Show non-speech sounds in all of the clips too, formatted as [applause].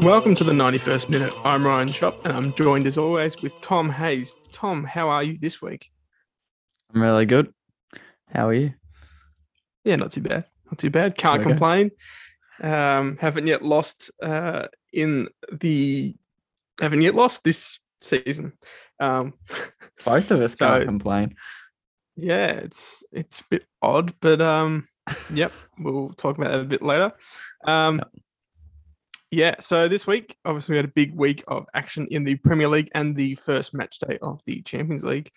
Welcome to the 91st minute. I'm Ryan Schopp and I'm joined as always with Tom Hayes. Tom, how are you this week? I'm really good. How are you? Yeah, not too bad. Not too bad. Can't Okay. complain. Um, haven't yet lost uh, in the haven't yet lost this season. Um, [laughs] Both of us So- can't complain. Yeah, it's it's a bit odd, but um, yep, we'll talk about that a bit later. Um, yeah, so this week, obviously, we had a big week of action in the Premier League and the first match day of the Champions League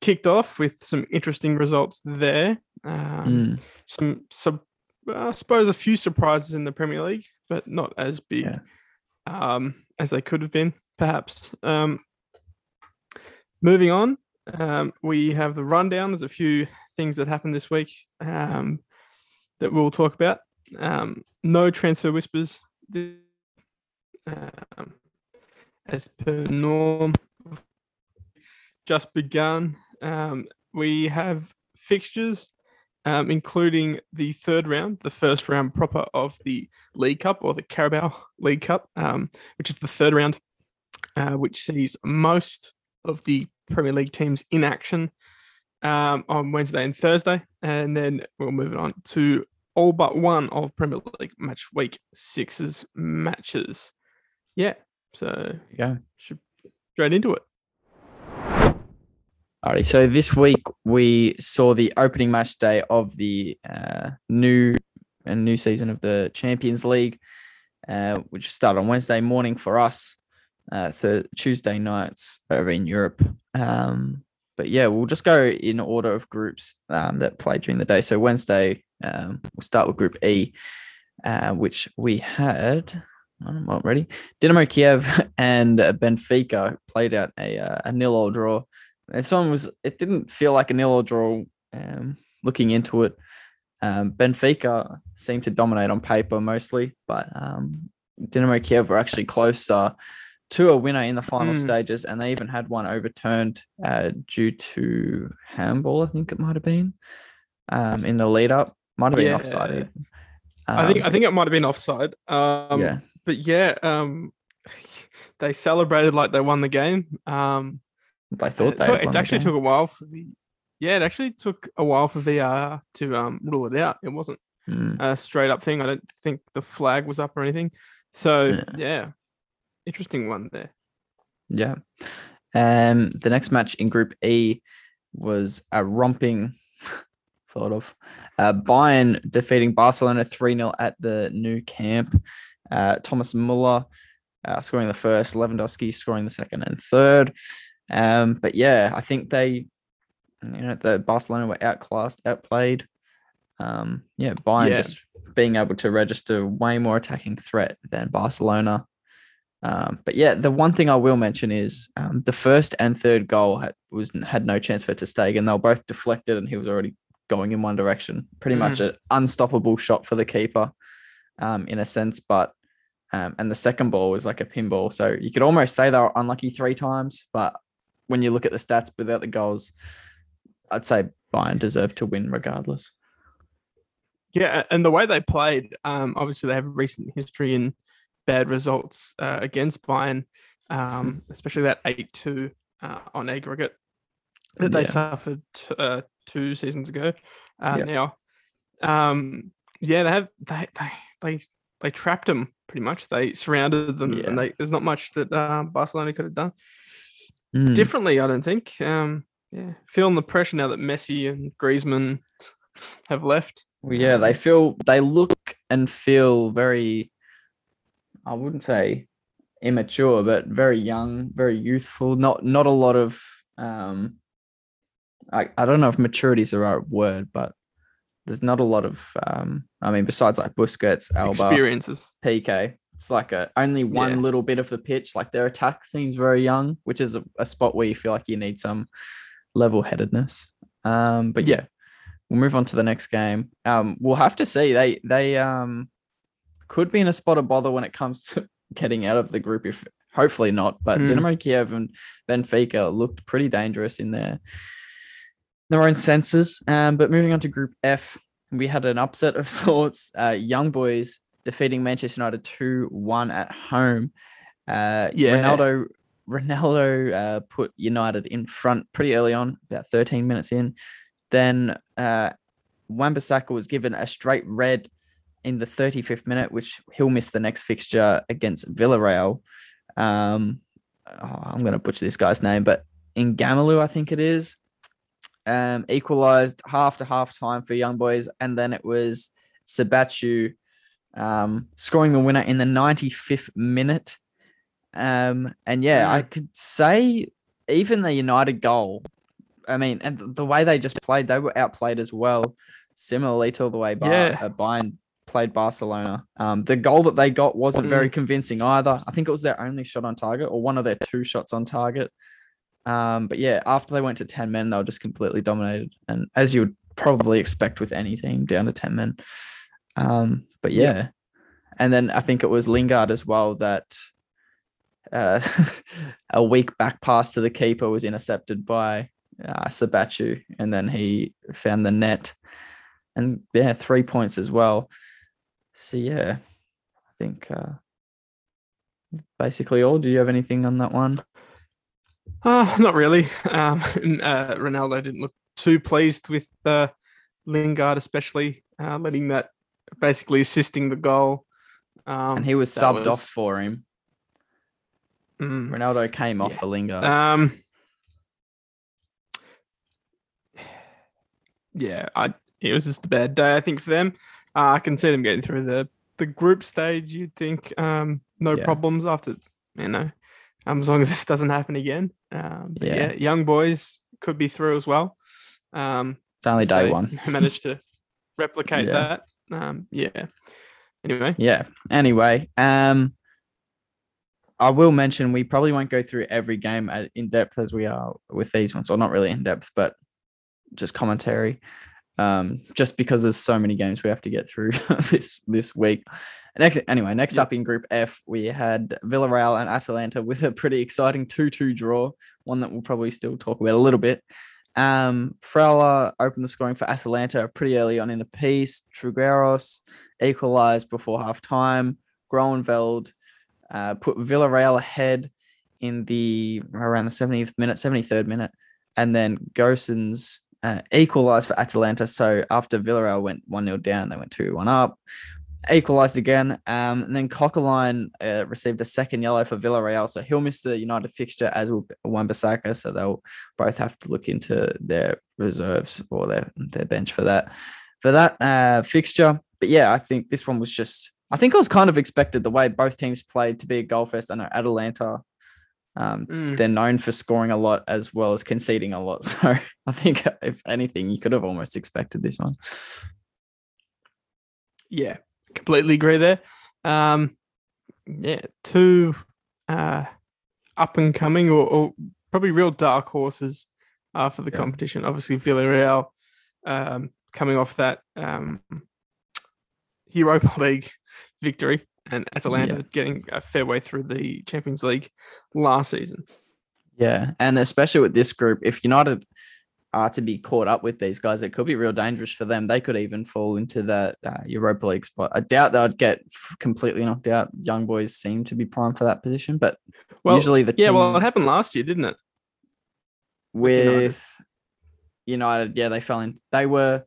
kicked off with some interesting results there. Um, Mm, some, some, I suppose, a few surprises in the Premier League, but not as big Yeah. um, as they could have been, perhaps. Um, moving on, um, we have the rundown. There's a few things that happened this week um, that we'll talk about. Um, no transfer whispers. Um, as per norm, just begun. Um, we have fixtures, um, including the third round, the first round proper of the League Cup or the Carabao League Cup, which is the third round, uh, which sees most of the Premier League teams in action um, on Wednesday and Thursday. And then we'll move on to all but one of Premier League match week six's matches. Yeah. So yeah, should straight into it. Alrighty, so this week we saw the opening match day of the uh, new and new season of the Champions League, uh, which started on Wednesday morning for us, uh, Tuesday nights over in Europe. Um, but yeah, we'll just go in order of groups um, that played during the day. So Wednesday, um, we'll start with Group E, uh, which we had. I'm not ready. Dynamo Kiev [laughs] and uh, Benfica played out a, uh, a nil-all draw. This one was. It didn't feel like a nil-all draw. Um, looking into it, um, Benfica seemed to dominate on paper mostly, but um, Dynamo Kiev were actually closer to a winner in the final Mm. stages, and they even had one overturned uh, due to handball. I think it might have been um, in the lead up. Might have been Yeah. offside. even. I think Um, I think it might have been offside. Um, yeah, But yeah, um, [laughs] they celebrated like they won the game. Um, they thought it, they. took- it won the actually took a while for the. Yeah, it actually took a while for VAR to um, rule it out. It wasn't Mm. a straight up thing. I don't think the flag was up or anything. So Yeah. yeah, interesting one there. Yeah. Um, the next match in Group E was a romping, [laughs] sort of. Uh, Bayern defeating Barcelona 3 0 at the Nou Camp. Uh, Thomas Muller uh, scoring the first, Lewandowski scoring the second and third. Um, but yeah, I think they, you know, the Barcelona were outclassed, outplayed. Um, yeah, Bayern Yeah. just being able to register way more attacking threat than Barcelona. Um, but yeah, the one thing I will mention is um, the first and third goal had was had no chance for Ter Stegen. They were both deflected, and he was already going in one direction. Pretty much an unstoppable shot for the keeper, um, in a sense. But um, and the second ball was like a pinball, so you could almost say they were unlucky three times. But when you look at the stats without the goals, I'd say Bayern deserved to win regardless. Yeah, and the way they played, um, obviously they have a recent history in bad results uh, against Bayern, um, especially that eight-two uh, on aggregate that they suffered t- uh, two seasons ago. Uh, Yeah. Now, um, yeah, they have they they they they trapped them pretty much. They surrounded them, Yeah. and they, there's not much that uh, Barcelona could have done Mm. differently. I don't think. Um, yeah, feeling the pressure now that Messi and Griezmann have left. Well, yeah, they Um, feel they look and feel very I wouldn't say immature, but very young, very youthful. Not not a lot of um I, I don't know if maturity is the right word, but there's not a lot of um I mean besides like Busquets, Alba, experiences. Piqué. It's like a only one Yeah. little bit of the pitch. Like their attack seems very young, which is a, a spot where you feel like you need some level headedness. Um, but Yeah. yeah, we'll move on to the next game. Um, we'll have to see. They they um could be in a spot of bother when it comes to [laughs] getting out of the group. If hopefully not, but Mm. Dynamo Kiev and Benfica looked pretty dangerous in their their own senses. Um, but moving on to Group F, we had an upset of [laughs] sorts. Uh, Young Boys defeating Manchester United 2 1 at home. Uh, Yeah. Ronaldo Ronaldo uh, put United in front pretty early on, about 13 minutes in. Then uh, Wan-Bissaka was given a straight red in the 35th minute, which he'll miss the next fixture against Villarreal. Um, oh, I'm going to butcher this guy's name, but Ngamaleu, I think it is, um, equalized half to half time for Young Boys. And then it was Siebatcheu um, scoring the winner in the 95th minute. Um, and yeah, I could say even the United goal, I mean, and the way they just played, they were outplayed as well, similarly to the way Yeah. uh, Bayern played Barcelona. Um, the goal that they got wasn't very convincing either. I think it was their only shot on target or one of their two shots on target. Um, but yeah, after they went to 10 men, they were just completely dominated. And as you would probably expect with any team down to 10 men. Um, but yeah. Yeah. And then I think it was Lingard as well that uh, [laughs] a weak back pass to the keeper was intercepted by uh, Siebatcheu, and then he found the net. And yeah, three points as well. So yeah, I think uh, basically all. Do you have anything on that one? Uh, not really. Um, [laughs] uh, Ronaldo didn't look too pleased with uh, Lingard, especially uh, letting that basically assisting the goal. Um, and he was subbed was- off for him. mm, Ronaldo came off Yeah. for Lingard. Um, [sighs] yeah, I it was just a bad day, I think, for them. Uh, I can see them getting through the the group stage. You'd think um, no Yeah. problems after you know, um, as long as this doesn't happen again. Um, Yeah. yeah. young boys could be through as well. Um, it's only day one. [laughs] managed to replicate Yeah. that. Um, yeah. Anyway, Yeah. Anyway, um, I will mention we probably won't go through every game in depth as we are with these ones, or not really in depth, but just commentary. Um, just because there's so many games we have to get through [laughs] this this week. Next, anyway, next Yep. up in Group F, we had Villarreal and Atalanta with a pretty exciting two-two draw, one that we'll probably still talk about a little bit. Um, Freuler opened the scoring for Atalanta pretty early on in the piece. Trigueros equalized before half time. Groeneveld uh, put Villarreal ahead in the around the 70th minute, 73rd minute, and then Gosens uh, equalized for Atalanta. So after Villarreal went 1 0 down, they went 2 1 up. Equalized again. Um, and then Coquelin uh, received a second yellow for Villarreal. So he'll miss the United fixture, as will Wan-Bissaka. So they'll both have to look into their reserves or their, their bench for that for that uh, fixture. But yeah, I think this one was just. I think it was kind of expected the way both teams played to be a goal fest. I know Atalanta, um, Mm, they're known for scoring a lot as well as conceding a lot. [laughs] So I think if anything, you could have almost expected this one. yeah, completely agree there. Um, yeah, two uh, up and coming or, or probably real dark horses uh, for the Yeah. competition. Obviously, Villarreal um, coming off that um, Europa League victory, and Atalanta getting a fair way through the Champions League last season. Yeah, and especially with this group, if United are to be caught up with these guys, it could be real dangerous for them. They could even fall into that uh, Europa League spot. I doubt they'd get completely knocked out. Young boys seem to be primed for that position, but Well, usually the yeah, well, it happened last year, didn't it? with United. with United, yeah, they fell in. They were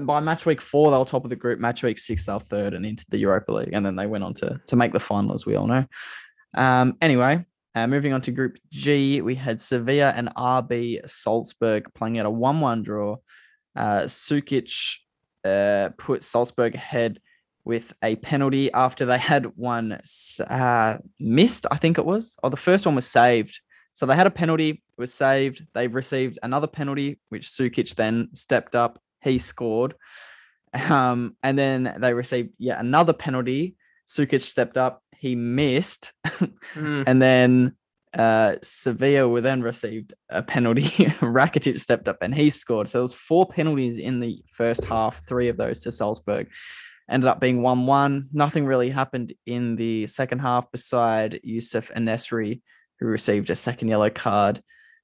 by match week four, they were top of the group. Match week six, they were third and into the Europa League, and then they went on to to make the final, as we all know. Um, anyway, uh, moving on to Group G, we had Sevilla and RB Salzburg playing at a one-one draw. Uh, Sukic uh, put Salzburg ahead with a penalty after they had one uh, missed, I think it was, or the first one was saved. So they had a penalty, was saved. They received another penalty, which Sukic then stepped up. He scored. Um, and then they received yet another penalty. Sukic stepped up. He missed. Mm, and then uh, Sevilla were then received a penalty. [laughs] Rakitic stepped up and he scored. So there was four penalties in the first half, three of those to Salzburg. Ended up being 1 1. Nothing really happened in the second half beside Yusuf En-Nesyri, who received a second yellow card.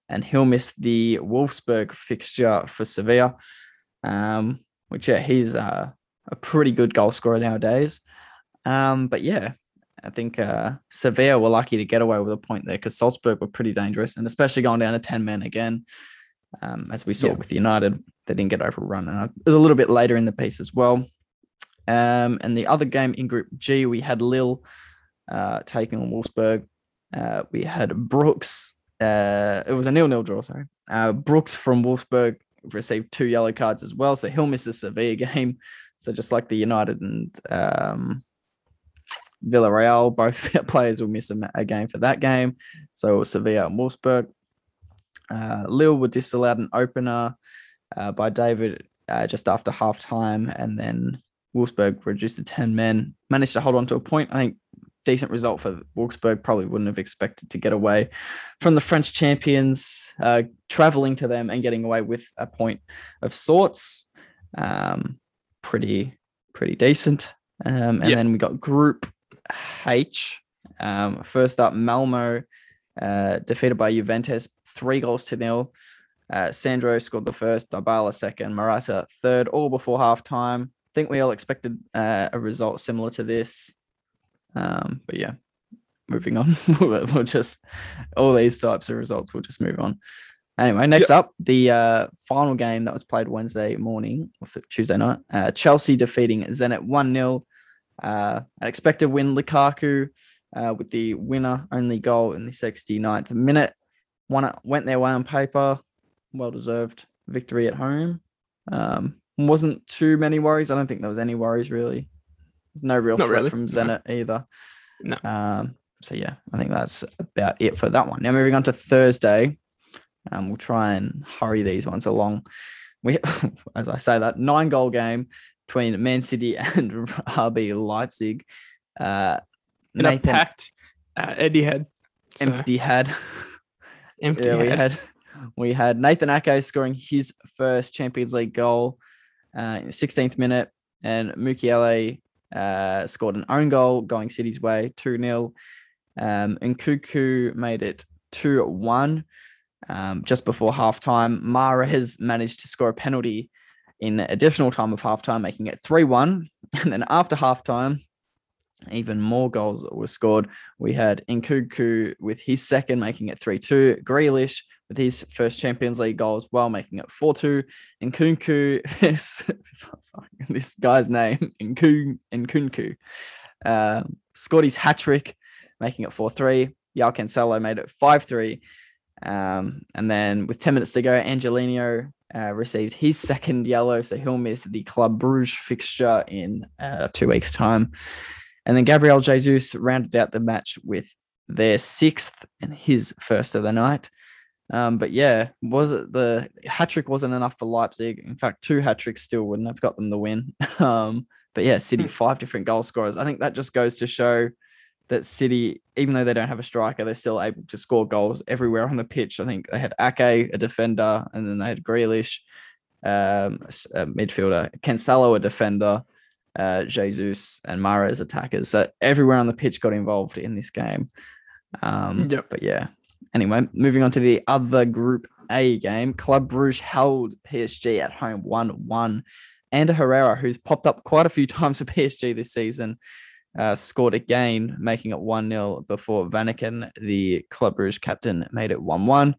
and he'll miss the Wolfsburg fixture for Sevilla. Um, which yeah, he's uh, a pretty good goal scorer nowadays. Um, but yeah, I think uh, Sevilla were lucky to get away with a point there because Salzburg were pretty dangerous, and especially going down to ten men again, um, as we saw Yeah. with United, they didn't get overrun. And it was a little bit later in the piece as well. Um, and the other game in Group G, we had Lille uh, taking on Wolfsburg. Uh, we had Brooks. Uh, it was a nil-nil draw. Sorry, uh, Brooks from Wolfsburg received two yellow cards as well, so he'll miss the Sevilla game. [laughs] So just like the United and um, Villarreal, [laughs] both players will miss a, game for that game. So Sevilla and Wolfsburg. Uh, Lille were disallowed an opener uh, by David uh, just after half time, and then Wolfsburg reduced to 10 men, managed to hold on to a point. I think decent result for Wolfsburg. Probably wouldn't have expected to get away from the French champions, uh, traveling to them and getting away with a point of sorts. Um, pretty, pretty decent. Um, and Yeah. then we got Group H. Um, first up, Malmo uh, defeated by Juventus, three goals to nil. Uh, Sandro scored the first, Dybala second, Morata third, all before half time. I think we all expected uh, a result similar to this. Um, but yeah, moving on. [laughs] we'll just all these types of results. We'll just move on. Anyway, next up, the uh, final game that was played Wednesday morning or Tuesday night. Uh, Chelsea defeating Zenit 1 0. Uh, an expected win, Lukaku uh, with the winner only goal in the 69th minute. Went their way on paper. Well deserved victory at home. Um, wasn't too many worries. I don't think there was any worries really. No real Not threat really, from no. Zenit either. No. Um, so yeah, I think that's about it for that one. Now moving on to Thursday. Um, we'll try and hurry these ones along. We, [laughs] as I say that, nine goal game between Man City [laughs] and RB Leipzig. Uh, Nathan packed uh, Eddie had. So, empty had. [laughs] empty yeah, we head. had we had Nathan Ake scoring his first Champions League goal uh, in the 16th minute, and Mukiele uh, scored an own goal going City's way, 2 0. Um, and made it 2 1 um, just before halftime. Mahrez has managed to score a penalty in additional time of halftime, making it 3 1. [laughs] And then after halftime, even more goals were scored. We had Nkunku with his second, making it 3 2. Grealish with his first Champions League goal as well, making it 4 2. Nkunku, [laughs] this, [laughs] this guy's name, Nkun, Nkunku, uh, scored his hat trick, making it 4 3. Yao Cancelo made it 5 3. Um, and then with 10 minutes to go, Angelino uh, received his second yellow, so he'll miss the Club Bruges fixture in uh, two weeks' time. And then Gabriel Jesus rounded out the match with their sixth and his first of the night. Um, but yeah, was it the hat trick wasn't enough for Leipzig? In fact, two hat tricks still wouldn't have got them the win. [laughs] Um, but yeah, City Hmm. five different goal scorers. I think that just goes to show that City, even though they don't have a striker, they're still able to score goals everywhere on the pitch. I think they had Ake, a defender, and then they had Grealish, um, a midfielder, Cancelo, a defender, uh, Jesus, and Mahrez as attackers. So everywhere on the pitch got involved in this game. Um, Yep. But yeah. Anyway, moving on to the other Group A game, Club Bruges held PSG at home 1 1. Ander Herrera, who's popped up quite a few [laughs] times for PSG this season, uh, scored again, making it 1 0 before Vanaken, the Club Bruges captain, made it 1 1.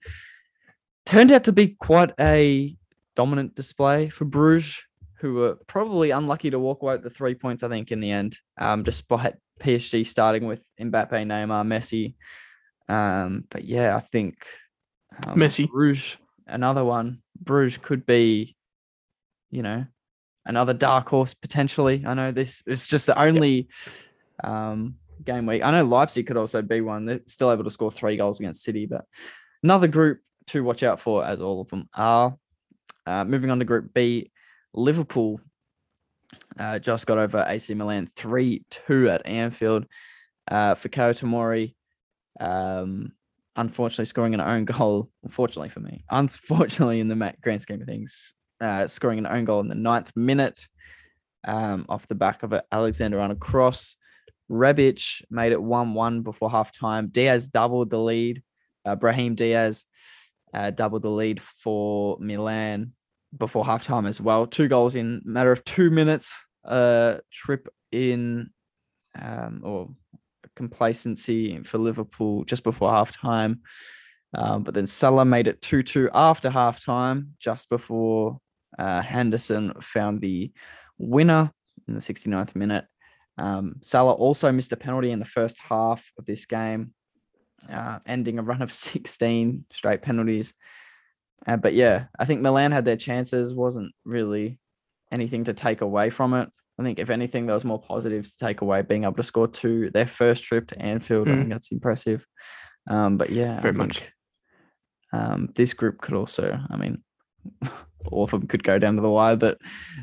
Turned out to be quite a dominant display for Bruges, who were probably unlucky to walk away with the three points, I think, in the end, um, despite PSG starting with Mbappe, Neymar, Messi. Um, but yeah, I think um, Messi. Bruges, another one. Bruges could be, you know, another dark horse potentially. I know this is just the only um, game week. I know Leipzig could also be one. They're still able to score three goals against City, but another group to watch out for, as all of them are. Uh, moving on to Group B, Liverpool uh, just got over AC Milan 3 2 at Anfield. Uh, Fikayo Tomori, um, unfortunately, scoring an own goal. Unfortunately for me, unfortunately, in the grand scheme of things, uh, scoring an own goal in the ninth minute um, off the back of it. Alexander-Arnold cross. Rebic made it 1 1 before half time. Diaz doubled the lead. Uh, Brahim Diaz uh, doubled the lead for Milan before halftime as well. Two goals in a matter of two minutes. Uh, trip in um, or complacency for Liverpool just before halftime. Um, but then Salah made it 2 2 after halftime, just before uh, Henderson found the winner in the 69th minute. Um, Salah also missed a penalty in the first half of this game, uh, ending a run of [laughs] 16 straight penalties. Uh, but yeah, I think Milan had their chances, wasn't really anything to take away from it. I think if anything, there was more positives to take away. Being able to score two, their first trip to Anfield, I Mm. think that's impressive. Um, but yeah, I Very much. think, Um, this group could also, I mean, [laughs] all of them could go down to the wire, but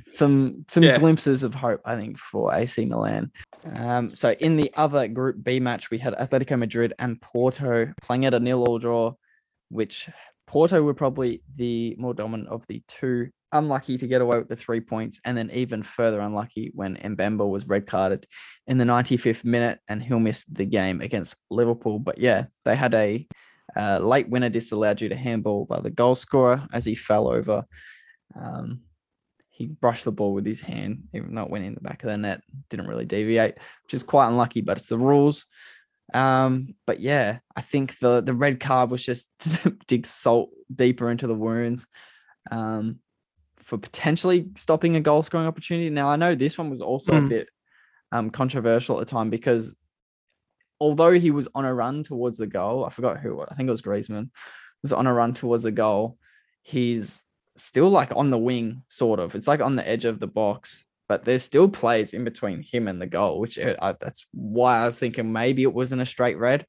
some some Yeah. glimpses of hope, I think, for AC Milan. Um, so in the other Group B match, we had Atletico Madrid and Porto playing at a nil-all draw, which Porto were probably the more dominant of the two. Unlucky to get away with the three points, and then even further unlucky when Mbemba was red carded in the 95th minute, and he'll miss the game against Liverpool. But yeah, they had a uh, late winner disallowed due to handball by the goal scorer as he fell over. Um, he brushed the ball with his hand, even though it went in the back of the net. Didn't really deviate, which is quite unlucky, but it's the rules. Um, but yeah, I think the the red card was just [laughs] to dig salt deeper into the wounds. Um, for potentially stopping a goal scoring opportunity. Now I know this one was also a Mm. bit um controversial at the time because although he was on a run towards the goal, I forgot who I think it was Griezmann, was on a run towards the goal. He's still like on the wing, sort of. It's like on the edge of the box, but there's still plays in between him and the goal, which uh, I, that's why I was thinking maybe it wasn't a straight red.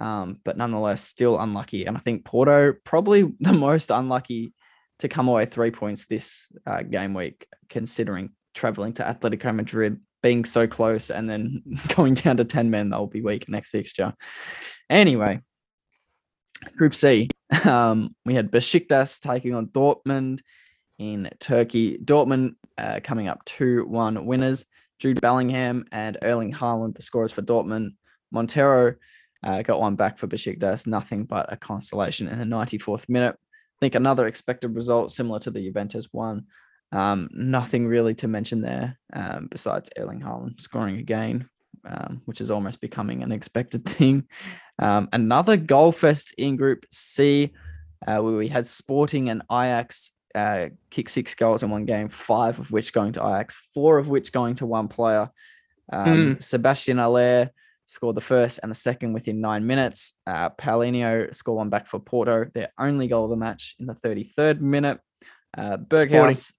Um, but nonetheless, still unlucky. And I think Porto probably [laughs] the most unlucky to come away three points this uh, game week, considering traveling to Atletico Madrid, being so close, and then [laughs] going down to 10 men, they'll be weak next fixture. Anyway, Group C, um, we had Besiktas taking on Dortmund in Turkey. Dortmund uh, coming up 2 1 winners. Jude Bellingham and Erling Haaland, the scorers for Dortmund. Montero uh, got one back for Besiktas, nothing but a consolation in the 94th minute. Think another expected result similar to the Juventus one. Um, nothing really to mention there um, besides Erling Haaland scoring again, um, which is almost becoming an expected [laughs] thing. Um, another goal fest in Group C, uh, where we had Sporting and Ajax uh, kick six goals in one game, five of which going to Ajax, four of which going to one player. Um, Sebastian Haller scored the first and the second within nine minutes. Uh, Paulinho scored one back for Porto, their only goal of the match in the 33rd minute. Uh, Berghaus,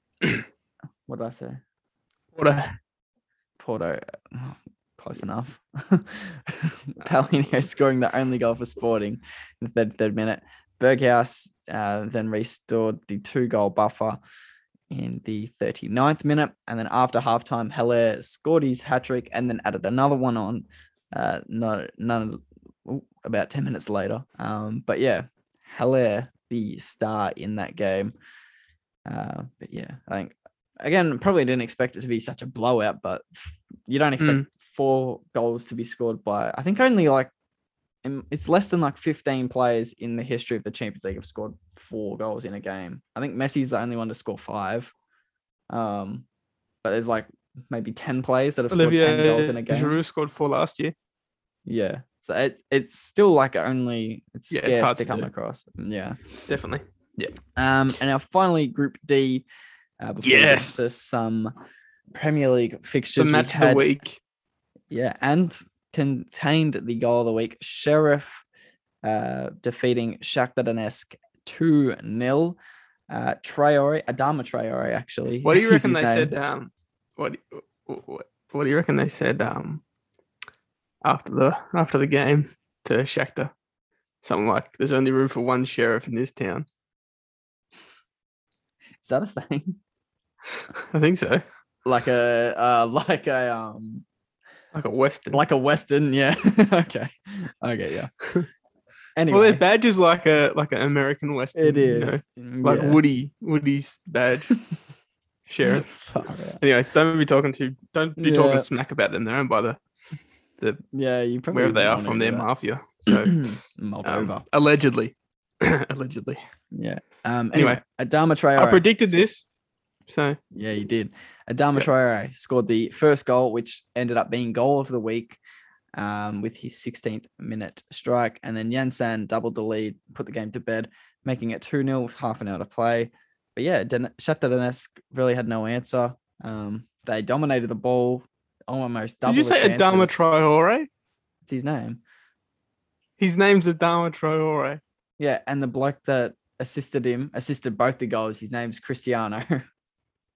what did I say? Porto. Porto, oh, close enough. [laughs] [laughs] Paulinho scoring the only goal for Sporting in the 33rd minute. Berghaus uh, then restored the two goal buffer in the 39th minute. And then after halftime, Haller scored his hat trick and then added another one on uh, no, none, ooh, about 10 minutes later. Um, but yeah, Haller, the star in that game. Uh, but yeah, I think again, probably didn't expect it to be such a blowout, but you don't expect Mm. four goals to be scored by, I think only like, it's less than like 15 players in the history of the Champions League have scored four goals in a game. I think Messi's the only one to score five. Um, but there's like maybe 10 players that have scored 10 goals in a game. Giroud scored four last year. Yeah. So it, it's still like only, it's Yeah, scarce it's hard to to come do. across. Yeah. Definitely. Yeah. Um, and now finally, Group D. Uh, before we Yes. to some Premier League The fixtures, we match of had, the week. yeah, and contained the goal of the week. Sheriff uh, defeating Shakhtar Donetsk two 0 uh, Traore, Adama Traore, actually. What do you [laughs] reckon they name. said? Um, what, what what what do you reckon they said? Um, after the after the game to Shakhtar, something like, "There's only room for one sheriff in this town." Is that a saying? I think so. Like a uh, [laughs] like a um Like a western. like a western, yeah. [laughs] okay, okay, yeah. [laughs] Anyway, well, their badge is like a like an American western. it you know, Mm, like yeah. Woody Woody's badge. sheriff. Anyway, don't be talking to don't be Yeah. talking smack about them. They're owned by the Yeah, you probably wherever they are from their that. mafia. [clears throat] So um, allegedly. [clears throat] allegedly. Yeah. Um. Anyway, Anyway, Adama Traore. I predicted this, so Yeah, you did. Adama Yeah. Traore scored the first goal, which ended up being goal of the week um, with his 16th minute strike. And then Yansane doubled the lead, put the game to bed, making it 2 0 with half an hour to play. But yeah, Den- Shakhtar Donetsk really had no answer. Um, they dominated the ball, almost double did you say Adama. Traore? It's his name. His name's Adama Traore. Yeah, and the bloke that assisted him, assisted both the goals, his name's Cristiano. [laughs]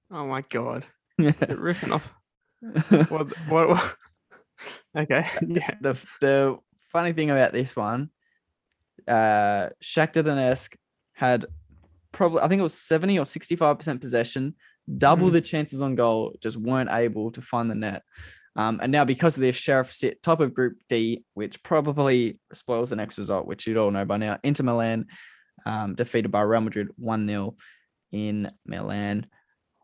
Oh my god, yeah. Ripping off. [laughs] What? What? what? [laughs] okay, yeah. the the funny thing about this one, uh, Shakhtar Donetsk had probably I think it was seventy or sixty five percent possession, double Mhm. the chances on goal, just weren't able to find the net. Um, and now because of this, Sheriff sit top of Group D, which probably spoils the next result, which you'd all know by now. Inter Milan um, defeated by Real Madrid one 0 in Milan.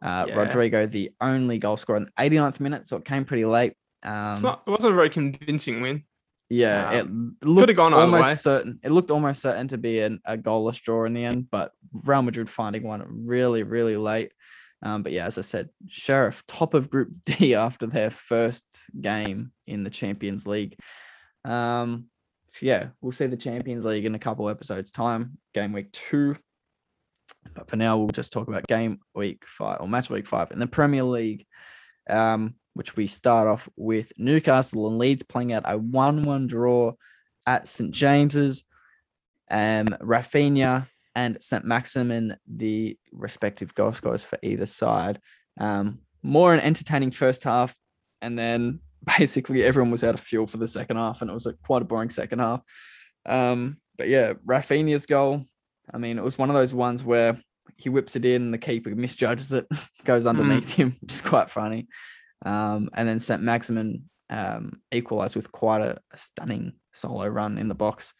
Uh, Yeah. Rodrygo, the only goal scorer in the 89th minute, so it came pretty late. Um, It's not. It wasn't a very convincing win. yeah, it Um, looked gone either almost way. certain. It looked almost certain to be an, a goalless draw in the end, but Real Madrid finding one really, really late. Um, but yeah, as I said, Sheriff top of Group [laughs] D after their first game in the Champions League. Um, so yeah, we'll see the Champions League in a couple episodes time, game week two. But for now, we'll just talk about game week five or match week five in the Premier League, um, which we start off with Newcastle and Leeds playing out a 1 1 draw at St. James's. Um, Rafinha and St. Maximin, the respective goal scorers for either side. Um, more an entertaining first half, and then [laughs] basically everyone was out of fuel for the second half, and it was a quite a boring second half. Um, but yeah, Rafinha's goal. I mean, it was one of those ones where he whips it in, the keeper misjudges it, [laughs] goes underneath him, [laughs] which is quite funny. Um, and then St. Maximin um, equalised with quite a, a stunning solo run in the box.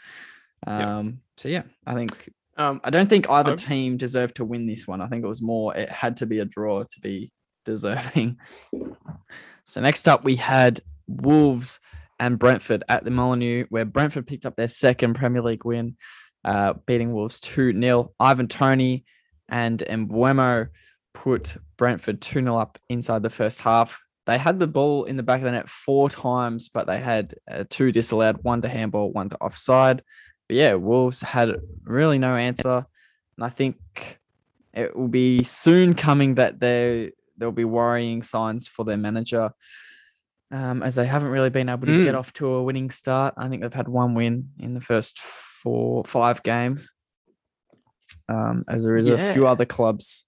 Um, So yeah, I think Um, I don't think either I- team deserved to win this one. I think it was more it had to be a draw to be deserving. [laughs] So next up we had Wolves and Brentford at the Molineux, where Brentford picked up their second Premier League win, uh, beating Wolves 2 0. Ivan Toney and Mbeumo put Brentford 2 0 up inside the first half. They had the ball in the back of the net four times, but they had uh, two disallowed, one to handball, one to offside. But yeah, Wolves had really no answer. And I think it will be soon coming that they there'll be worrying signs for their manager. Um, as they haven't really been able to get Mm. off to a winning start. I think they've had one win in the first four, five games. Um, as there is a few other clubs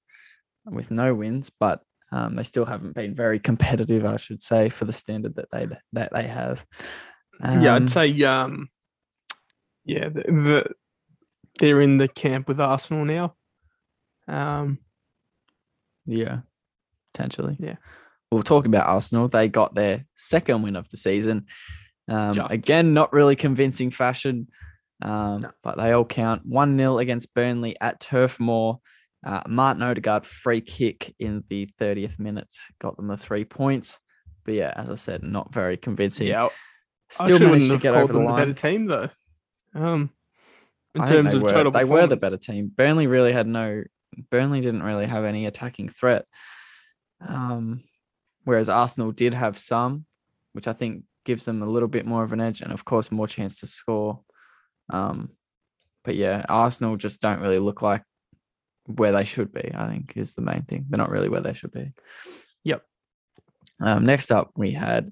with no wins, but um, they still haven't been very competitive, I should say, for the standard that they that they have. yeah, Um, I'd say. Um, yeah, the, the they're in the camp with Arsenal now. Um, Yeah, potentially. Yeah. We'll talk about Arsenal. They got their second win of the season. Um, again, not really convincing fashion, um, No. but they all count. 1 0 against Burnley at Turf Moor. Uh, Martin Odegaard free kick in the 30th minute got them the three points. But yeah, as I said, not very convincing. yeah, Still managed to get over the them the better team though. Um, in I terms of were, total, they were the better team. Burnley really had no. Burnley didn't really have any attacking threat. Um, whereas Arsenal did have some, which I think gives them a little bit more of an edge, and of course more chance to score. Um, but yeah, Arsenal just don't really look like where they should be. I think is the main thing. They're not really where they should be. Yep. Um, next up, we had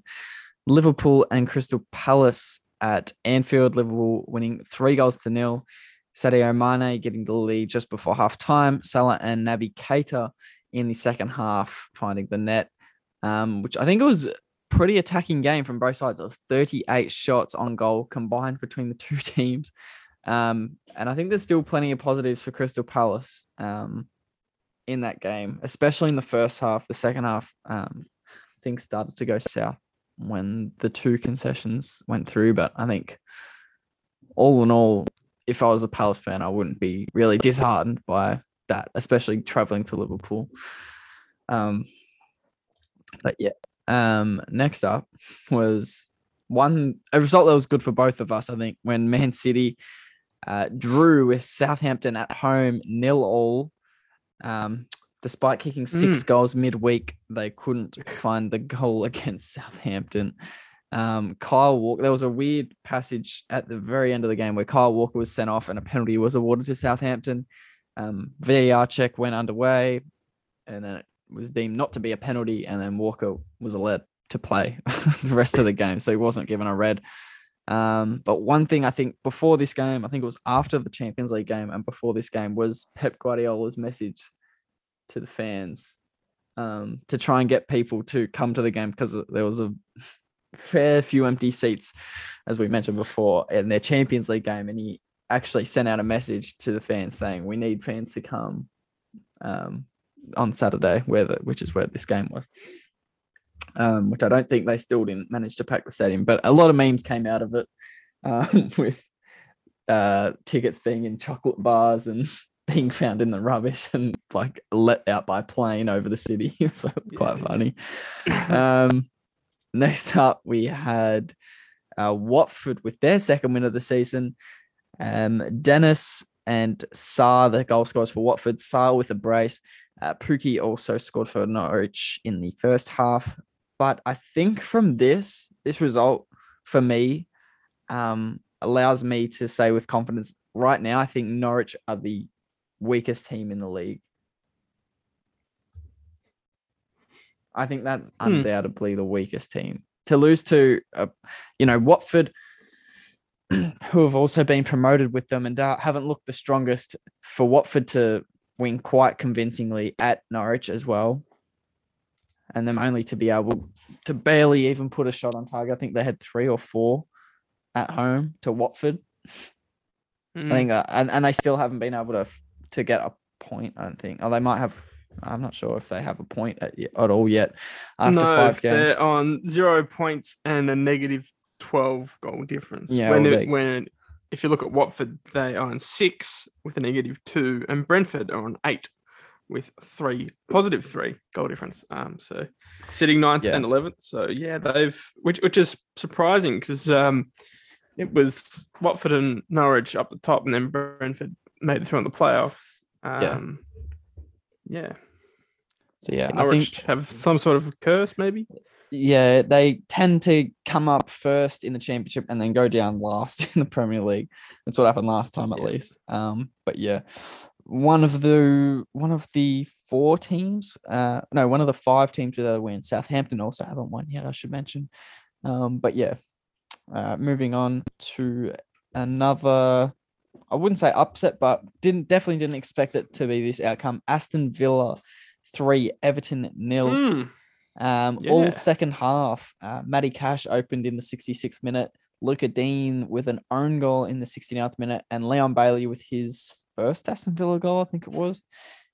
Liverpool and Crystal Palace at Anfield. Liverpool winning three goals to nil. Sadio Mane getting the lead just before half time. Salah and Naby Keita in the second half finding the net, um, which I think it was pretty attacking game from both sides. Was 38 shots on goal combined between the [laughs] two teams. Um, and I think there's still plenty of positives for Crystal Palace um, in that game, especially in the first half. The second half, um, things started to go south when the two concessions went through. But I think all in all, if I was a Palace fan, I wouldn't be really disheartened by that, especially traveling to Liverpool. Um, but yeah, um, next up [laughs] was one a result that was good for both of us. I think when Man City uh, drew with Southampton at home, nil all. Um, despite kicking six goals midweek, they couldn't find the goal [laughs] against Southampton. Um, Kyle Walker, there was a weird passage at the very end of the game where Kyle Walker was sent off and a penalty was awarded to Southampton. Um, VAR check went underway and then it was deemed not to be a penalty, and then Walker was allowed to play [laughs] the rest of the game, so he wasn't given a red. Um, but one thing I think before this game, I think it was after the Champions League game and before this game, was Pep Guardiola's message to the fans um, to try and get people to come to the game because there was a fair few empty seats, as we mentioned before, in their Champions League game, and he actually sent out a message to the fans saying, "We need fans to come." Um, on Saturday, where the, which is where this game was. Um, which I don't think they still didn't manage to pack the stadium, but a lot of memes came out of it [laughs] um, with uh, tickets being in chocolate bars and [laughs] being found in the rubbish [laughs] and like let out by plane over the city. [laughs] so quite Yeah. funny. Um, next up, we had uh, Watford with their second win of the season. Um, Dennis and Sarr, the goal scorers for Watford. Sarr with a brace. Uh, Pukki also scored for Norwich in the first half. But I think from this, this result for me um, allows me to say with confidence right now, I think Norwich are the weakest team in the league. I think that's Hmm. undoubtedly the weakest team. To lose to, uh, you know, Watford, [clears throat] who have also been promoted with them and uh, haven't looked the strongest, for Watford to win quite convincingly at Norwich as well, and them only to be able to barely even put a shot on target. I think they had three or four at home to Watford. Mm. I think, uh, and, and they still haven't been able to f- to get a point. I don't think. Oh, they might have. I'm not sure if they have a point at, at all yet after no, five games. they're on zero points and a negative twelve goal difference. Yeah, when well, it- they- when if you look at Watford, they are on six with a negative two, and Brentford are on eight with three positive three goal difference. Um, so sitting ninth Yeah. and eleventh. So yeah, they've which which is surprising because um, it was Watford and Norwich up the top, and then Brentford made it through in the playoffs. Um, yeah. So yeah, I think have some sort of curse, maybe. yeah, they tend to come up first in the championship and then go down last [laughs] in the Premier League. That's what happened last time at Yeah. least. Um, but yeah, one of the one of the four teams, uh, no, one of the five teams with a win. Southampton also haven't won yet. I should mention. Um, but yeah, uh, moving on to another. I wouldn't say upset, but didn't definitely didn't expect it to be this outcome. Aston Villa three, Everton nil. Mm. Um, Yeah. all second half, uh, Matty Cash opened in the 66th minute, Lucas Digne with an own goal in the 69th minute, and Leon Bailey with his first Aston Villa goal, I think it was,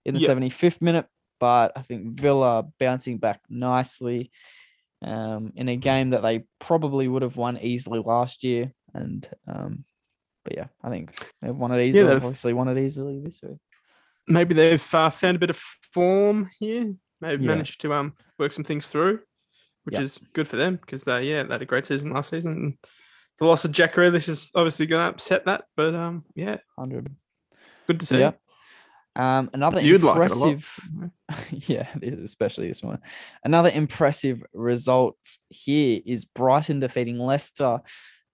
in the Yep. 75th minute. But I think Villa bouncing back nicely um, in a game that they probably would have won easily last year. And um, but yeah, I think they've won it easily. they've- obviously won it easily this week. maybe they've uh, found a bit of form here. They've Yeah. managed to um work some things through, which Yeah. is good for them because they yeah they had a great season last season. And the loss of Jack Grealish is obviously going to upset that, but um yeah, Hundred. good to see. Yeah. Um, another You'd like it a lot. impressive, [laughs] yeah, especially this one. Another impressive result here is Brighton defeating Leicester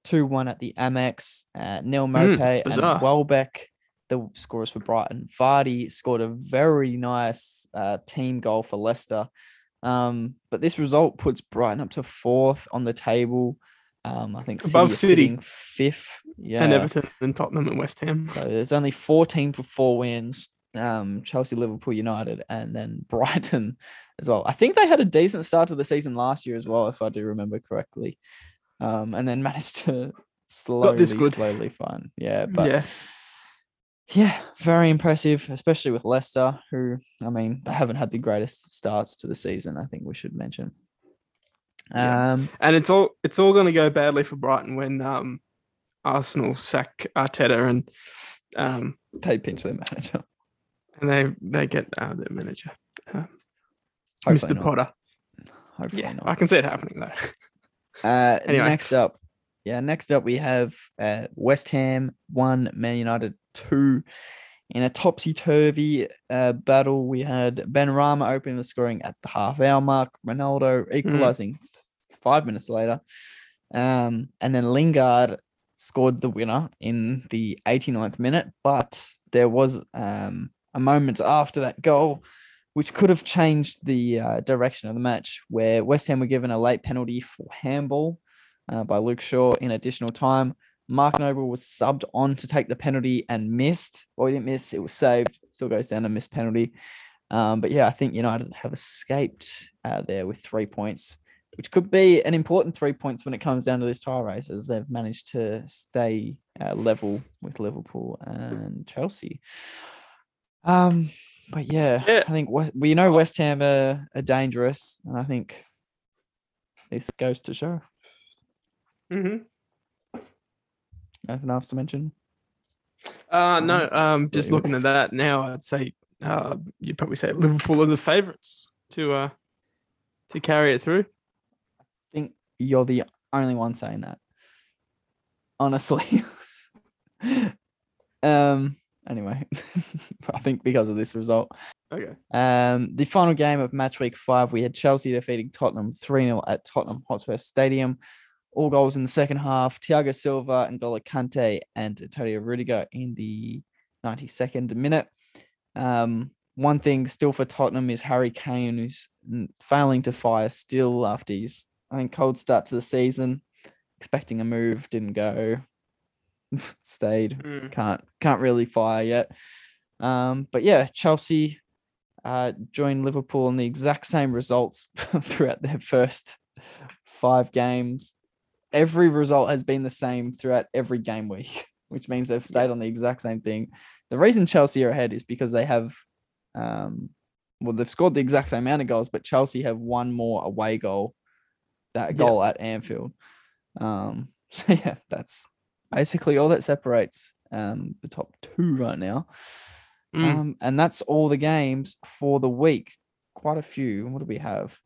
two one at the Amex. Uh, Neal Maupay and Hmm. Welbeck, the scorers for Brighton. Vardy scored a very nice uh, team goal for Leicester. Um, but this result puts Brighton up to fourth on the table. Um, I think Above City, fifth. Yeah, And Everton and Tottenham and West Ham. so there's only four teams with four wins. Um, Chelsea, Liverpool, United, and then [laughs] Brighton as well. I think they had a decent start to the season last year as well, if I do remember correctly. Um, and then [laughs] managed to slowly, slowly find. Yeah, but yeah, yeah, very impressive, especially with Leicester, who I mean, they haven't had the greatest starts to the season. I think we should mention. Yeah. Um, and it's all it's all going to go badly for Brighton when um Arsenal sack Arteta and um they pinch their manager. and they they get uh, their manager, uh, Mr. not. Potter. Hopefully Yeah, not. I can see it happening though. [laughs] Uh, Anyway. Next up, yeah, next up we have uh, West Ham one, Man United two. In a topsy turvy uh, battle, we had Benrahma opening the scoring at the half hour mark, Ronaldo equalizing five minutes later. Um, and then Lingard scored the winner in the 89th minute, but there was um, a moment after that goal which could have changed the uh, direction of the match, where West Ham were given a late penalty for handball uh, by Luke Shaw in additional time. Mark Noble was subbed on to take the penalty and missed. Well, he didn't miss, it was saved. Still goes down to missed penalty. Um, but yeah, I think United have escaped uh, there with three points, which could be an important three points when it comes down to this tie race, as they've managed to stay uh, level with Liverpool and Chelsea. Um, but yeah, Yeah. I think West, we know West Ham are, are dangerous, and I think this goes to show. Mm-hmm. Nothing else to mention. Uh, no, um, just looking at that now, I'd say uh, you'd probably say Liverpool are the favourites to uh to carry it through. I think you're the only one saying that. Honestly. [laughs] um. Anyway, [laughs] I think because of this result. Okay. Um, the final game of match week five, we had Chelsea defeating Tottenham 3 0 at Tottenham Hotspur Stadium. All goals in the second half. Thiago Silva, N'Golo Kante, and Antonio Rudiger in the 92nd minute. Um, one thing still for Tottenham is Harry Kane, who's failing to fire still after his, I think, cold start to the season. Expecting a move, didn't go. [laughs] Stayed Mm. can't can't really fire yet. Um, but yeah, Chelsea uh, joined Liverpool in the exact same results [laughs] throughout their first five games. Every result has been the same throughout every game week, [laughs] which means they've stayed on the exact same thing. The reason Chelsea are ahead is because they have, um, well, they've scored the exact same amount of goals, but Chelsea have one more away goal, that Yeah. goal at Anfield. Um, so yeah, that's basically all that separates um, the top two right now. Mm. Um, and that's all the games for the week. Quite a few. What do we have?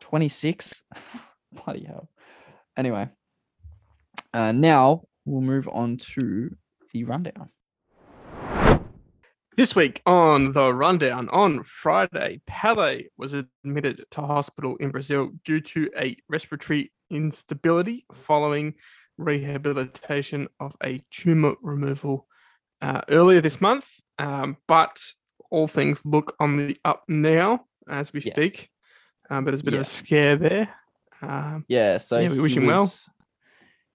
26? [laughs] Bloody hell. Anyway, uh, now we'll move on to the rundown. This week on the rundown on Friday, Pele was admitted to hospital in Brazil due to a respiratory instability following rehabilitation of a tumor removal uh, earlier this month. Um, but all things look on the up now as we Yes. speak. Um, but there's a bit of a scare there. Um, Yeah, so Yeah, we wish him well. was-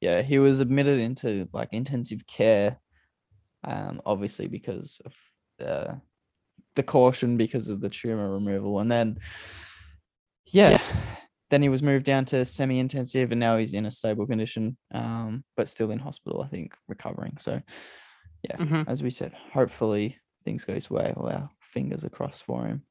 Yeah, he was admitted into like intensive care, um, obviously because of the the caution because of the tumor removal, and then yeah, then he was moved down to semi-intensive, and now he's in a stable condition, um, but still in hospital, I think, recovering. So yeah, mhm. as we said, hopefully things go his way. Well, our fingers are crossed for him.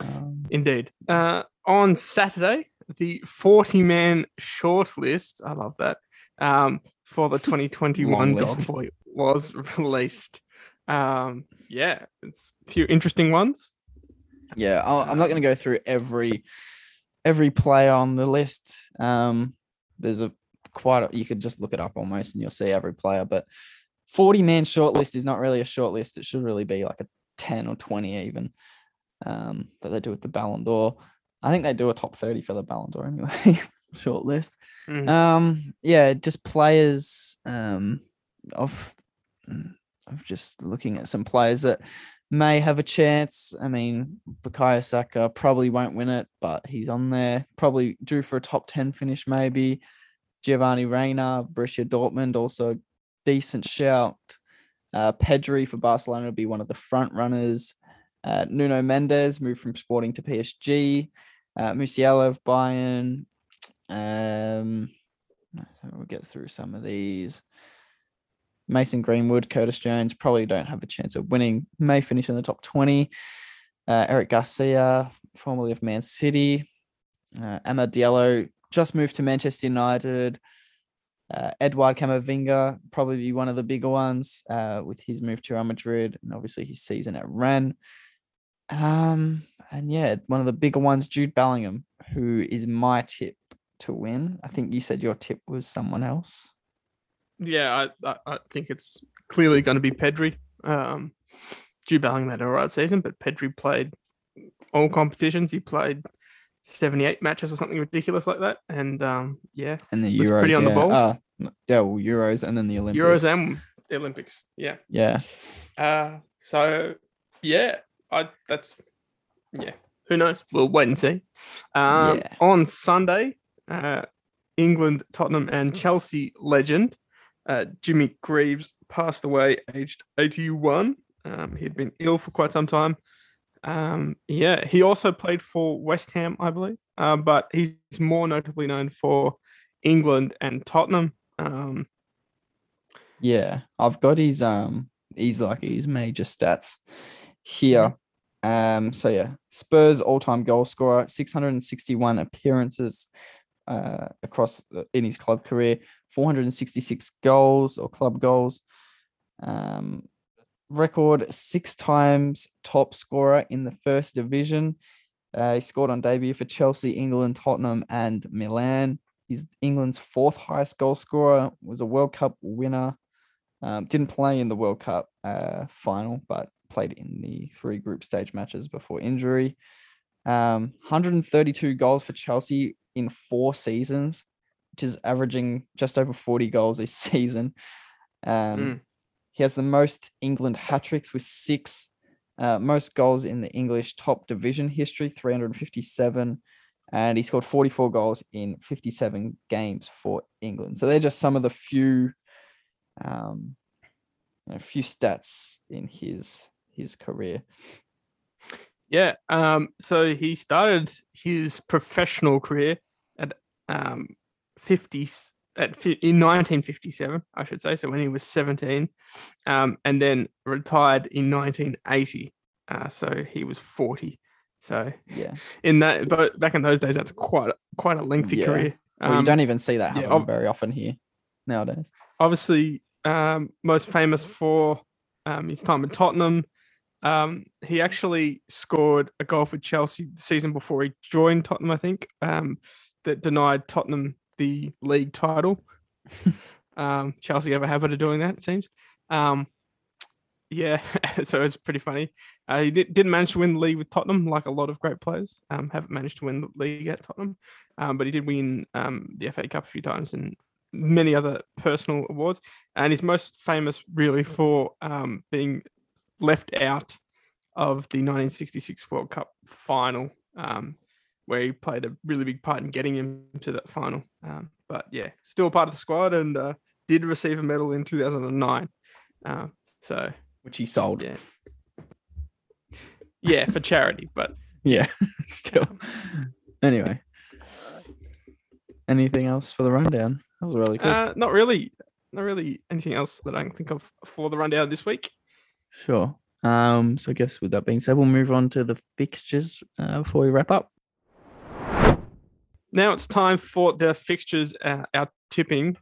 Um, Indeed. Uh, on Saturday, the 40 man shortlist, I love that, um, for the [laughs] 2021 Long Boy was [laughs] released. Um, yeah, it's a few interesting ones. Yeah, I'll, I'm not going to go through every every player on the list. Um, there's a quite a, you could just look it up almost and you'll see every player. But 40 man shortlist is not really a shortlist. It should really be like a 10 or 20 even. Um, that they do with the Ballon d'Or. I think they do a top 30 for the Ballon d'Or anyway. [laughs] shortlist. Mm. Um, yeah, just players um of mm, of just looking at some players that may have a chance. I mean, Bukayo Saka probably won't win it, but he's on there. Probably due for a top 10 finish, maybe. Giovanni Reyna, Borussia Dortmund, also decent shout. Uh, Pedri for Barcelona will be one of the front runners. Uh, Nuno Mendes moved from Sporting to PSG. Uh, Musiala of Bayern. Um, we'll get through some of these. Mason Greenwood, Curtis Jones probably don't have a chance of winning. May finish in the top 20. Uh, Eric Garcia, formerly of Man City. Uh, Amad Diallo just moved to Manchester United. Uh, Eduardo Camavinga, probably be one of the bigger ones uh, with his move to Real Madrid and obviously his season at Rennes. Um, and yeah, one of the bigger ones, Jude Bellingham, who is my tip to win. I think you said your tip was someone else. Yeah, I, I, I think it's clearly going to be Pedri. Um, Jude Bellingham had a right season, but Pedri played all competitions. He played 78 matches or something ridiculous like that. And um, yeah, And the Was Euros. pretty on the yeah. ball. Ah, yeah, well, Euros and then the Olympics. Euros and the Olympics. Yeah. yeah. Uh, so yeah, I that's yeah. Who knows? We'll wait and see. Um, Yeah. On Sunday, uh, England, Tottenham, and Chelsea legend uh, Jimmy Greaves passed away, aged 81. Um, he had been ill for quite some time. Um, yeah, he also played for West Ham, I believe, uh, but he's more notably known for England and Tottenham. Um, Yeah, I've got his um he's like his major stats here. Um so yeah, Spurs all-time goal scorer, 661 appearances uh across in his club career, 466 goals or club goals. Um record six times top scorer in the first division. Uh, he scored on debut for Chelsea, England, Tottenham, and Milan. He's England's fourth highest goal scorer. Was a World Cup winner. Um, didn't play in the World Cup uh, final, but played in the three group stage matches before injury. Um, 132 goals for Chelsea in four seasons, which is averaging just over 40 goals a [laughs] season. Um, Mm. He has the most England hat tricks with six, uh, most goals in the English top division history, 357. And he scored 44 goals in 57 games for England. So they're just some of the few um, a few stats in his his career. Yeah. Um, so he started his professional career um, 50s at in 1957, I should say. So when he was 17, um, and then retired in 1980. Uh, so he was 40. So Yeah, [laughs] in that, but back in those days, that's quite a, quite a lengthy Yeah. career. well, you Um, don't even see that yeah, happen ob- very often here nowadays. obviously um, most famous for um, his time at Tottenham. Um, he actually scored a goal for Chelsea the season before he joined Tottenham, I think, um, that denied Tottenham the league title. [laughs] um, Chelsea have a habit of doing that, it seems. Um, yeah, [laughs] so it's pretty funny. Uh, he did, didn't manage to win the league with Tottenham, like a lot of great players um, haven't managed to win the league at Tottenham. Um, but he did win um, the FA Cup a few times and many other personal awards. And he's most famous really for um, being left out of the 1966 World Cup final, um, where he played a really big part in getting him to that final. Um, but yeah, still part of the squad and uh, did receive a medal in 2009. Uh, so Which he sold. yeah, yeah, for charity. But [laughs] Yeah, [laughs] still. Anyway, anything else for the rundown? That was really good. uh, not really, not really anything else that I can think of for the rundown this week. sure. Um. So I guess with that being said, we'll move on to the fixtures uh, before we wrap up. Now it's time for the fixtures, uh, our tipping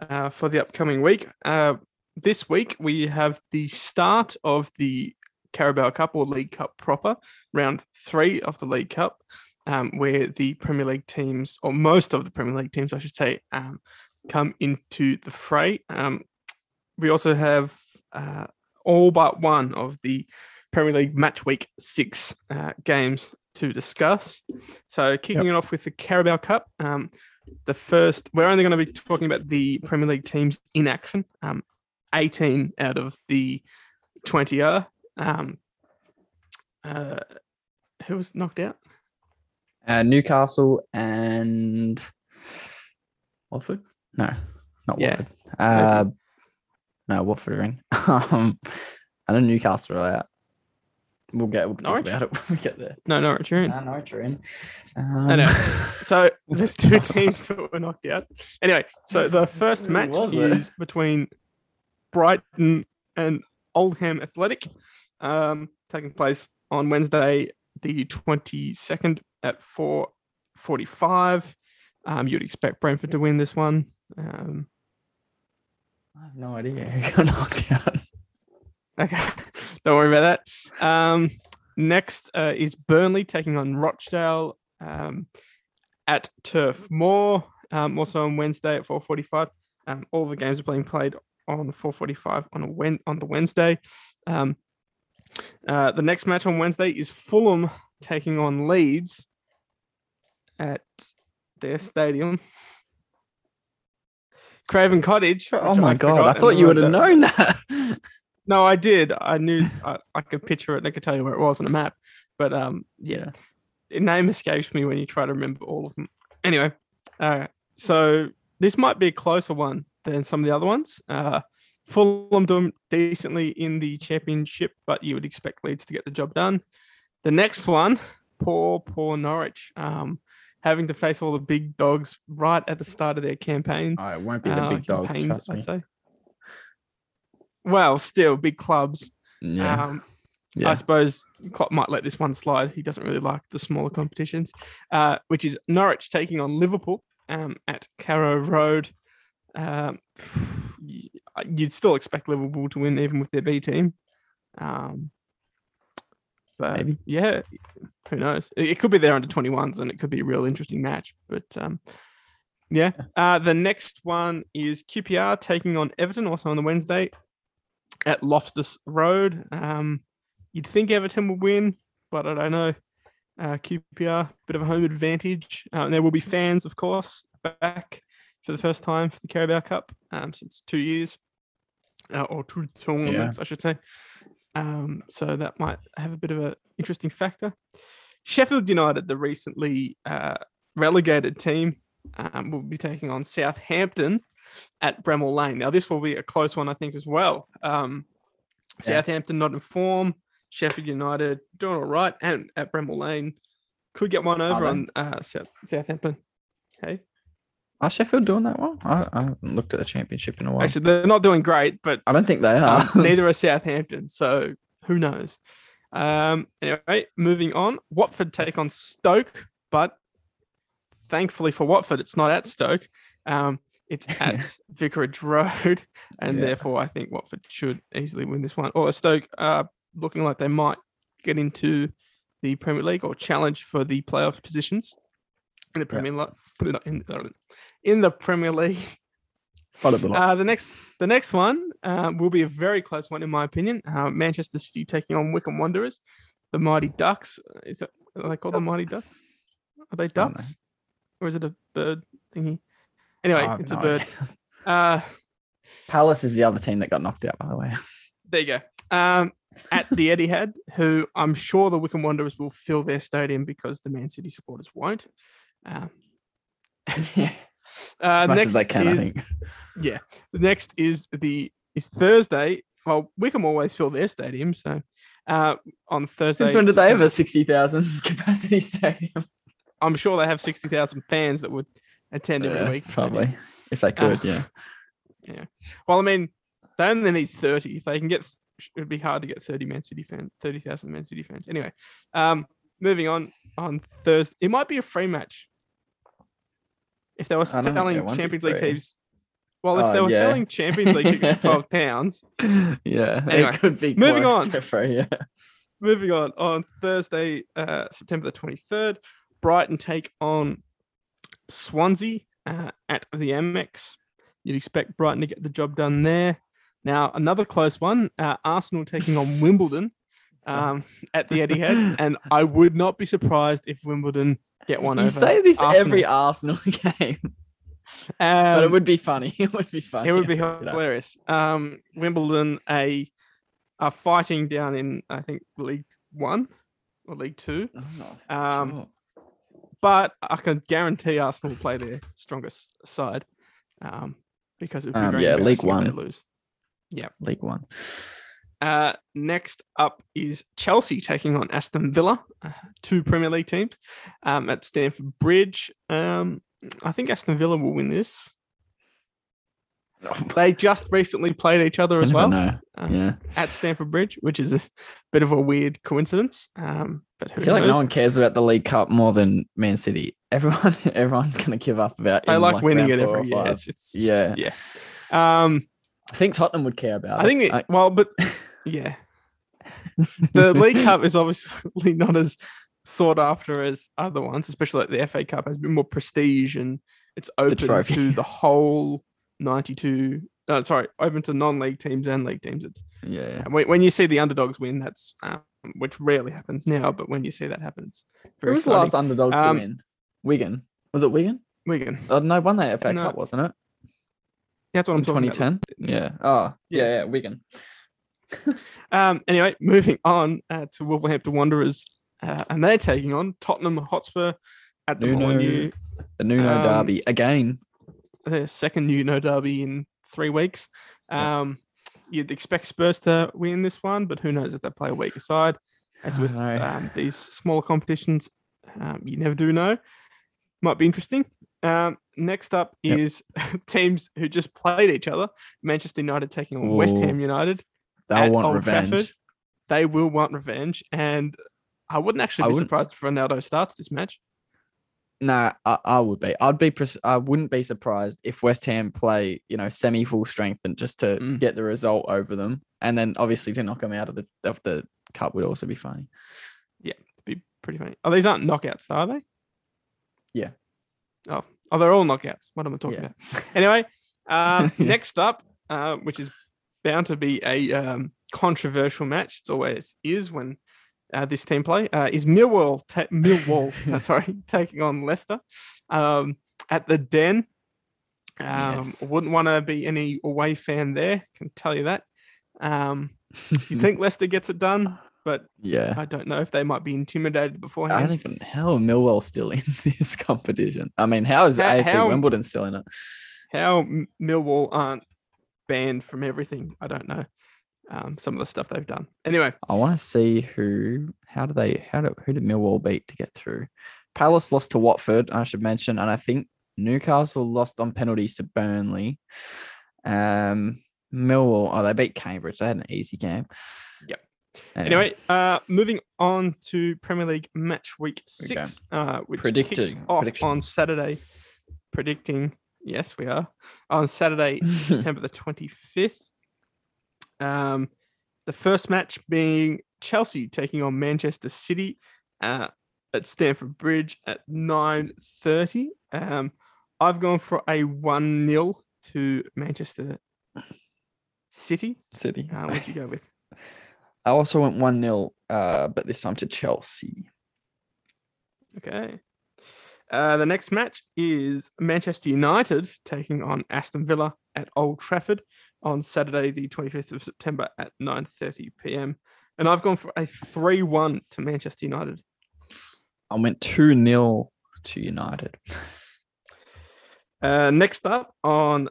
uh, for the upcoming week. Uh, this week we have the start of the Carabao Cup or League Cup proper, round three of the League Cup, um, where the Premier League teams, or most of the Premier League teams, I should say, um, come into the fray. Um, we also have uh, all but one of the Premier League match week six uh, games to discuss. So kicking it off with the Carabao Cup. Um, the first, we're only going to be talking about the Premier League teams in action. Um, 18 out of the 20 are. Um, uh, who was knocked out? Uh, Newcastle and Watford. No, not Yeah, Watford. Uh, no, Watford are in. [laughs] um, I know Newcastle are out. We'll get we'll talk Norwich? about it when we get there. No, Norwich are in. No, Norwich are in. I Um, know. So [laughs] there's two teams that were knocked out. Anyway, so the first match was it? is between Brighton and Oldham Athletic, um, taking place on Wednesday, the 22nd at 4:45. Um, you'd expect Brentford to win this one. Um, I have no idea who got [laughs] knocked out. Okay, don't worry about that. Um, next uh, is Burnley taking on Rochdale. Um, at Turf Moor. Um, also on Wednesday at 4:45. Um, all the games are being played on 4:45 on a Wen- on the Wednesday. Um, uh, the next match on Wednesday is Fulham taking on Leeds at their stadium. Craven Cottage. Oh my I'd god! I thought you would have known that. [laughs] No, I did. I knew I, I could picture it and I could tell you where it was on a map. But um, yeah, the name escapes me when you try to remember all of them. Anyway, uh, so this might be a closer one than some of the other ones. Uh, Fulham doing decently in the championship, but you would expect Leeds to get the job done. The next one, poor, poor Norwich, um, having to face all the big dogs right at the start of their campaign. Oh, it won't be the Uh, big dogs. Trust me. I'd say. Well, still big clubs. Yeah, Um, yeah. I suppose Klopp might let this one slide. He doesn't really like the smaller competitions, uh, which is Norwich taking on Liverpool um, at Carrow Road. Um, [sighs] you'd still expect Liverpool to win, even with their B team. Um, but Maybe. yeah, who knows? It, could be their under 21s and it could be a real interesting match. But um, yeah, uh, the next one is QPR taking on Everton, also on the Wednesday at Loftus Road. Um, you'd think Everton would win, but I don't know. Uh, QPR, bit of a home advantage. Uh, and there will be fans, of course, back for the first time for the Carabao Cup um, since two years, uh, or two tournaments, I should say. Um, so that might have a bit of an interesting factor. Sheffield United, the recently uh, relegated team, um, will be taking on Southampton at Bramall Lane. Now, this will be a close one, I think, as well. Um, Yeah. Southampton not in form. Sheffield United doing all right, and at Bramall Lane could get one over on uh, South, Southampton. Okay, Are Sheffield doing that well? I, I haven't looked at the championship in a while. actually, they're not doing great, but I don't think they are. um, neither [laughs] are Southampton. So who knows? Um, anyway, moving on. Watford take on Stoke, but thankfully for Watford, it's not at Stoke. Um, it's [laughs] at Vicarage Road, [laughs] and Yeah. therefore I think Watford should easily win this one. Or Stoke are looking like they might get into the Premier League or challenge for the playoff positions in the Yeah. Premier League. In, in the Premier League. Follow the line. Uh, the next, the next one uh, will be a very close one, in my opinion. Uh, Manchester City taking on Wycombe Wanderers, the Mighty Ducks. Is it? Are they called the Mighty Ducks? Are they ducks, or is it a bird thingy? Anyway, I it's a bird. [laughs] Uh, Palace is the other team that got knocked out, by the way. [laughs] there you go. Um, at the Etihad, who I'm sure the Wycombe Wanderers will fill their stadium because the Man City supporters won't. Um, [laughs] yeah, uh, as much next as they can, I think. Yeah. The next is the is Thursday. Well, Wycombe always fill their stadium, so uh, on Thursday. Since when did they have a sixty thousand capacity stadium? I'm sure they have sixty thousand fans that would attend every Yeah, week. maybe. probably, if they could. yeah, Yeah. Well, I mean, they only need thirty. If they can get, it'd be hard to get thirty Man City fans, thirty thousand Man City fans. Anyway, um, moving on on Thursday, it might be a free match. If they were I don't think it selling Champions League teams, well, if Oh, they were yeah. selling Champions League tickets for [laughs] twelve pounds, yeah. Anyway, it could be moving on. free, yeah. Moving on, on Thursday, uh, September the 23rd, Brighton take on Swansea uh, at the Amex. You'd expect Brighton to get the job done there. Now, another close one uh, Arsenal taking on [laughs] Wimbledon um, at the Etihad. And I would not be surprised if Wimbledon get one You over. say this Arsenal. every Arsenal [laughs] game, but Um, [laughs] it would be funny. It would be funny. it would be if they did that. hilarious. Um, Wimbledon a are fighting down in I think League One or League Two. Um, sure. But I can guarantee Arsenal will play their strongest side um, because it would be Um, very yeah, League embarrassing if they One. lose. Yeah, League One. Uh, next up is Chelsea taking on Aston Villa, uh, two Premier League teams um, at Stamford Bridge. Um, I think Aston Villa will win this. [laughs] They just recently played each other You as well know. uh, Yeah, at Stamford Bridge, which is a bit of a weird coincidence. Um, but who I feel like no one cares about the League Cup more than Man City. [laughs] Everyone, everyone's gonna give up about. they in, like, winning it every year. It's, it's Yeah. just- yeah. Um, I think Tottenham would care about. I it. think it, well, but [laughs] yeah, the League Cup is obviously not as sought after as other ones, especially like the FA Cup has a bit more prestige and it's open trophy. to the whole 92. Uh, sorry, open to non-league teams and league teams. It's Yeah. and when, when you see the underdogs win, that's um, which rarely happens now, but when you see that happens, Who was the last underdog to Um, win? Wigan. Was it Wigan? Wigan. Oh, no, won that FA No. Cup, wasn't it? That's what I'm In talking about. 2010? Yeah. Oh, yeah, Yeah. Wigan. [laughs] Um, anyway, moving on uh, to Wolverhampton Wanderers, uh, and they're taking on Tottenham Hotspur at the Nuno. The Nuno Um, derby again. Their second Nuno derby in three weeks. Um, you'd expect Spurs to win this one, but who knows if they play a weaker side. As with um, these smaller competitions, um, you never do know. Might be interesting. Um, next up Yep. is [laughs] teams who just played each other. Manchester United taking on West Ham United. They'll at want Old revenge. Trafford. They will want revenge, and I wouldn't actually I be wouldn't- surprised if Ronaldo starts this match. Nah, I, I would be. I'd be. I wouldn't be surprised if West Ham play, you know, semi full strength and just to Mm. get the result over them, and then obviously to knock them out of the of the cup would also be funny. Yeah, be pretty funny. Oh, these aren't knockouts, are they? Yeah. Oh, oh, they're all knockouts. What am I talking Yeah. about? Anyway, um, [laughs] Yeah. next up, uh, which is bound to be a um, controversial match. It's always is when uh, this team play uh, is Millwall. Ta- Millwall, [laughs] sorry, taking on Leicester um, at the Den. Um, Yes. Wouldn't want to be any away fan there. Can tell you that. Um, [laughs] you think Leicester gets it done, but Yeah. I don't know if they might be intimidated beforehand. I don't even how are Millwall still in [laughs] this competition. I mean, how is How- AFC how- Wimbledon still in it? How Millwall aren't banned from everything, I don't know. Um, some of the stuff they've done. Anyway, I want to see who. How do they? How do who did Millwall beat to get through? Palace lost to Watford. I should mention, and I think Newcastle lost on penalties to Burnley. Um, Millwall. Oh, they beat Cambridge. They had an easy game. Yep. Anyway, anyway, uh, moving on to Premier League match week six, uh, which kicks Predicting. off Prediction. on Saturday. Predicting, yes, we are on Saturday, [laughs] September the 25th. Um, the first match being Chelsea taking on Manchester City uh, at Stamford Bridge at 9.30. Um, I've gone for a 1-0 to Manchester City. City. Uh, what'd you go with? [laughs] I also went one 0 uh, but this time to Chelsea. Okay. Uh, the next match is Manchester United taking on Aston Villa at Old Trafford on Saturday, the 25th of September at 9:30 p.m. And I've gone for a 3-1 to Manchester United. I went two 0 to United. Uh, next up on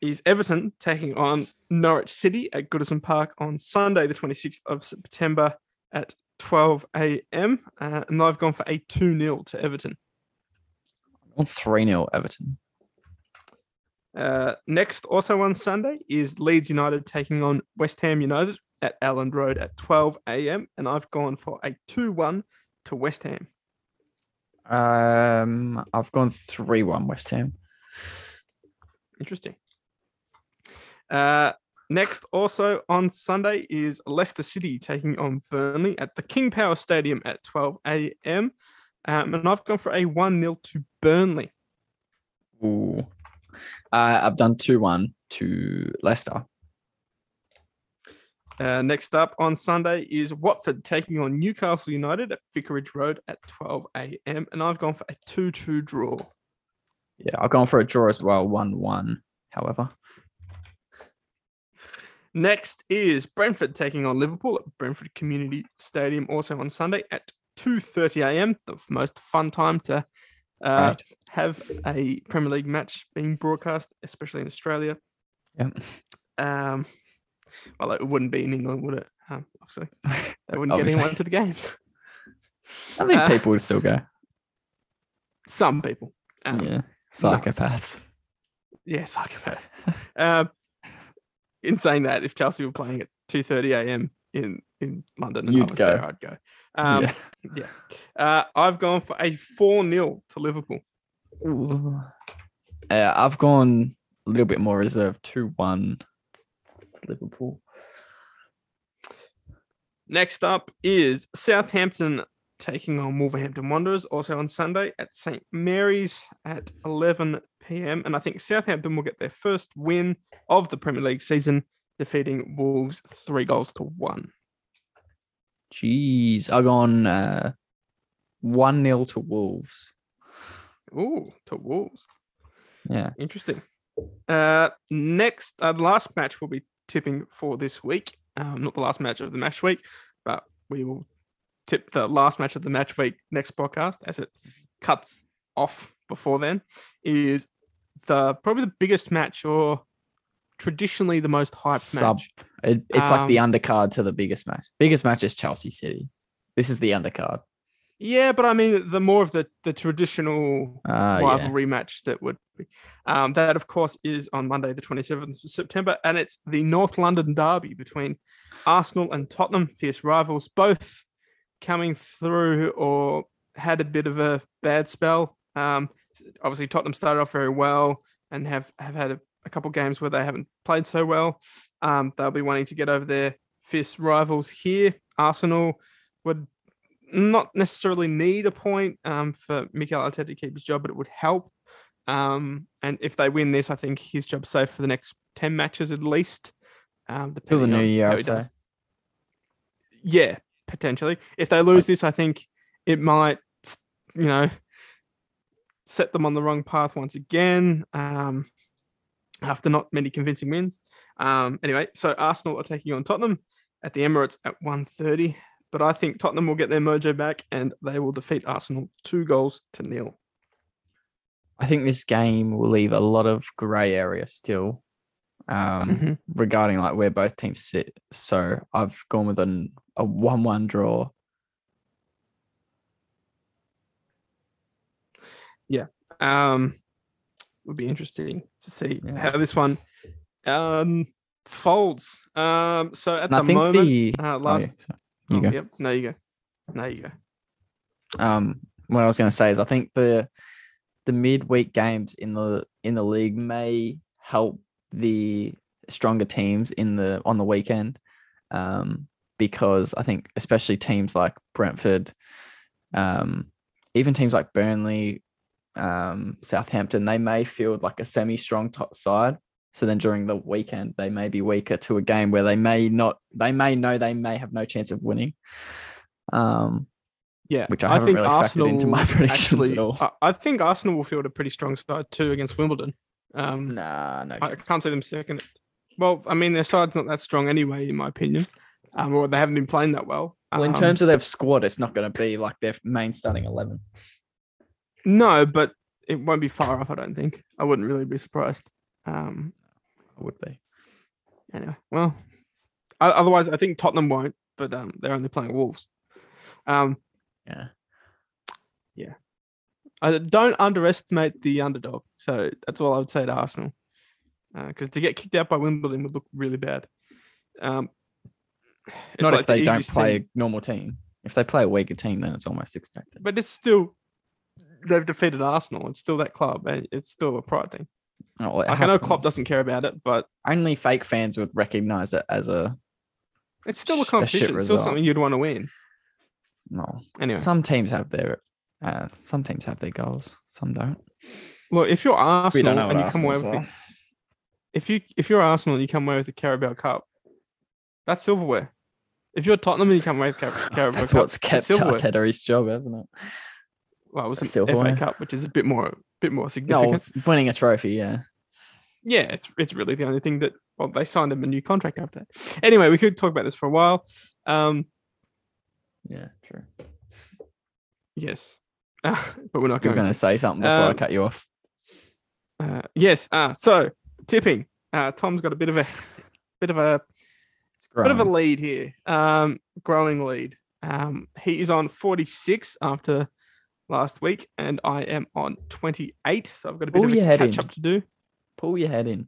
is Everton taking on Norwich City at Goodison Park on Sunday, the 26th of September at 12 a.m. Uh, and I've gone for a 2-0 to Everton. I went three 0 Everton. Uh, next, also on Sunday, is Leeds United taking on West Ham United at Elland Road at 12 a.m. And I've gone for a 2 1 to West Ham. Um, I've gone three one West Ham. Interesting. Uh, next, also on Sunday, is Leicester City taking on Burnley at the King Power Stadium at 12 a.m. Um, and I've gone for a 1 0 to Burnley. Ooh. Uh, I've done 2 1 to Leicester. Uh, next up on Sunday is Watford taking on Newcastle United at Vicarage Road at 12 a.m. And I've gone for a 2 2 draw. Yeah, I've gone for a draw as well, 1 1, however. Next is Brentford taking on Liverpool at Brentford Community Stadium, also on Sunday at 2:30 a.m. The most fun time to uh, Right. have a Premier League match being broadcast, especially in Australia. Yeah. Um, well, it wouldn't be in England, would it? Um, obviously, [laughs] they wouldn't Obviously. get anyone to the games. I think Uh, people would still go. Some people. Um, yeah. nuts. Psychopaths. Yeah, psychopaths. um, in saying that, if Chelsea were playing at 2:30 a.m. in in London and I You'd was go. there, I'd go. Um, yeah. [laughs] Yeah. Uh, I've gone for a 4 0 to Liverpool. Uh, I've gone a little bit more reserved, 2 1 Liverpool. Next up is Southampton taking on Wolverhampton Wanderers also on Sunday at St Mary's at 11 p.m. And I think Southampton will get their first win of the Premier League season, defeating Wolves three goals to one. Jeez, I've gone uh, 1 0 to Wolves. Ooh, to Wolves. Yeah. Interesting. Uh, next, uh, the last match we'll be tipping for this week. Um, not the last match of the match week, but we will tip the last match of the match week next podcast as it cuts off before then. Is the probably the biggest match or traditionally the most hyped Sub- match. It, it's like the Um, undercard to the biggest match. Biggest match is Chelsea City. This is the undercard. Yeah, but I mean the more of the the traditional Uh, yeah. rivalry match that would be. Um, that, of course, is on Monday, the 27th of September, and it's the North London derby between Arsenal and Tottenham, fierce rivals, both coming through or had a bit of a bad spell. Um, obviously, Tottenham started off very well and have, have had a, a couple games where they haven't played so well. Um, they'll be wanting to get over their fierce rivals here. Arsenal would not necessarily need a point um, for Mikel Arteta to keep his job, but it would help. Um, and if they win this, I think his job's safe for the next 10 matches at least. Um, Till the new year, I'd say. Yeah, potentially. If they lose this, I think it might, you know, set them on the wrong path once again. Um, after not many convincing wins. Um, anyway, so Arsenal are taking on Tottenham at the Emirates at 1.30. But I think Tottenham will get their mojo back and they will defeat Arsenal two goals to nil. I think this game will leave a lot of grey area still um, Mhm. regarding like where both teams sit. So I've gone with an, a 1 1 draw. Yeah. Um, would be interesting to see Yeah. how this one um folds. Um, so at And the moment, the. uh, oh, last. yeah. You oh, go. Yep. No, you go. No, you go. um what I was going to say is I think the the midweek games in the in the league may help the stronger teams in the on the weekend um because I think especially teams like Brentford um even teams like Burnley um Southampton they may field like a semi strong top side so then during the weekend they may be weaker to a game where they may not they may know they may have no chance of winning um Yeah, Which I haven't really factored into my [laughs] predictions at all. I, I think Arsenal will field a pretty strong side too against Wimbledon. Um, Nah, no. I can't see them second. Well, I mean, their side's not that strong anyway, in my opinion. Um, or they haven't been playing that well. Well, in Um, terms of their squad, it's not going to be like their main starting eleven. No, but it won't be far off. I don't think. I wouldn't really be surprised. Um, It would be. anyway, well, otherwise, I think Tottenham won't, but um, they're only playing Wolves. Um, Yeah. Yeah. I don't underestimate the underdog. So that's all I would say to Arsenal. Because to get kicked out by Wimbledon would look really bad. Um, not like if the they don't play team, a normal team. If they play a weaker team, then it's almost expected. but it's still they've defeated Arsenal. It's still that club, and it's still a pride thing. Oh, well, Like, I know Klopp doesn't care about it, but Only fake fans would recognize it as a it's still a a competition. It's still something you'd want to win. no. Anyway, Some teams have their uh, some teams have their goals. Some don't. look, if you're Arsenal and you come away with the, if you if you're Arsenal and you come away with the Carabao Cup, that's silverware. If you're Tottenham and you come away with Car- [laughs] Carabao Cup, That's Cup, what's kept. Arteta his job, hasn't it? Well, it was an. FA Cup, which is a bit more bit more significant. it's winning a trophy. Yeah. yeah, it's it's really the only thing that well they signed him a new contract after that. Anyway, we could talk about this for a while. Um, Yeah. True. yes, uh, [laughs] but we're not You're going. going to. say something before I Um, cut you off. Uh, yes. Uh, so tipping. Uh, Tom's got a bit of a bit of a bit of a lead here. Um, growing lead. Um, he is on 46 after last week, and I am on 28. So I've got a bit Pull of a catch in. up to do. Pull your head in.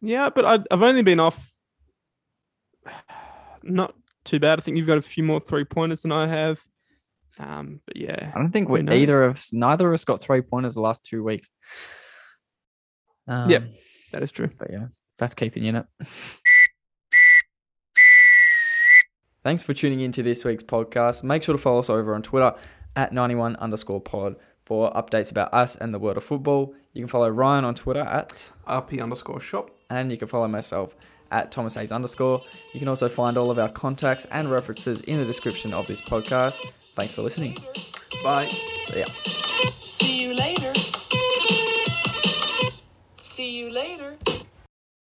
Yeah, but I, I've only been off [sighs] not too bad. I think you've got a few more three pointers than I have. Um, but yeah, I don't think we, either of us, neither of us got three pointers the last two weeks. Um, Yep. that is true. But yeah, that's keeping you in it. Thanks for tuning into this week's podcast. Make sure to follow us over on Twitter at 91 underscore pod for updates about us and the world of football. You can follow Ryan on Twitter at, RP underscore Schopp. and you can follow myself at Thomas Hayes underscore. You can also find all of our contacts and references in the description of this podcast. Thanks for listening. Bye. See ya.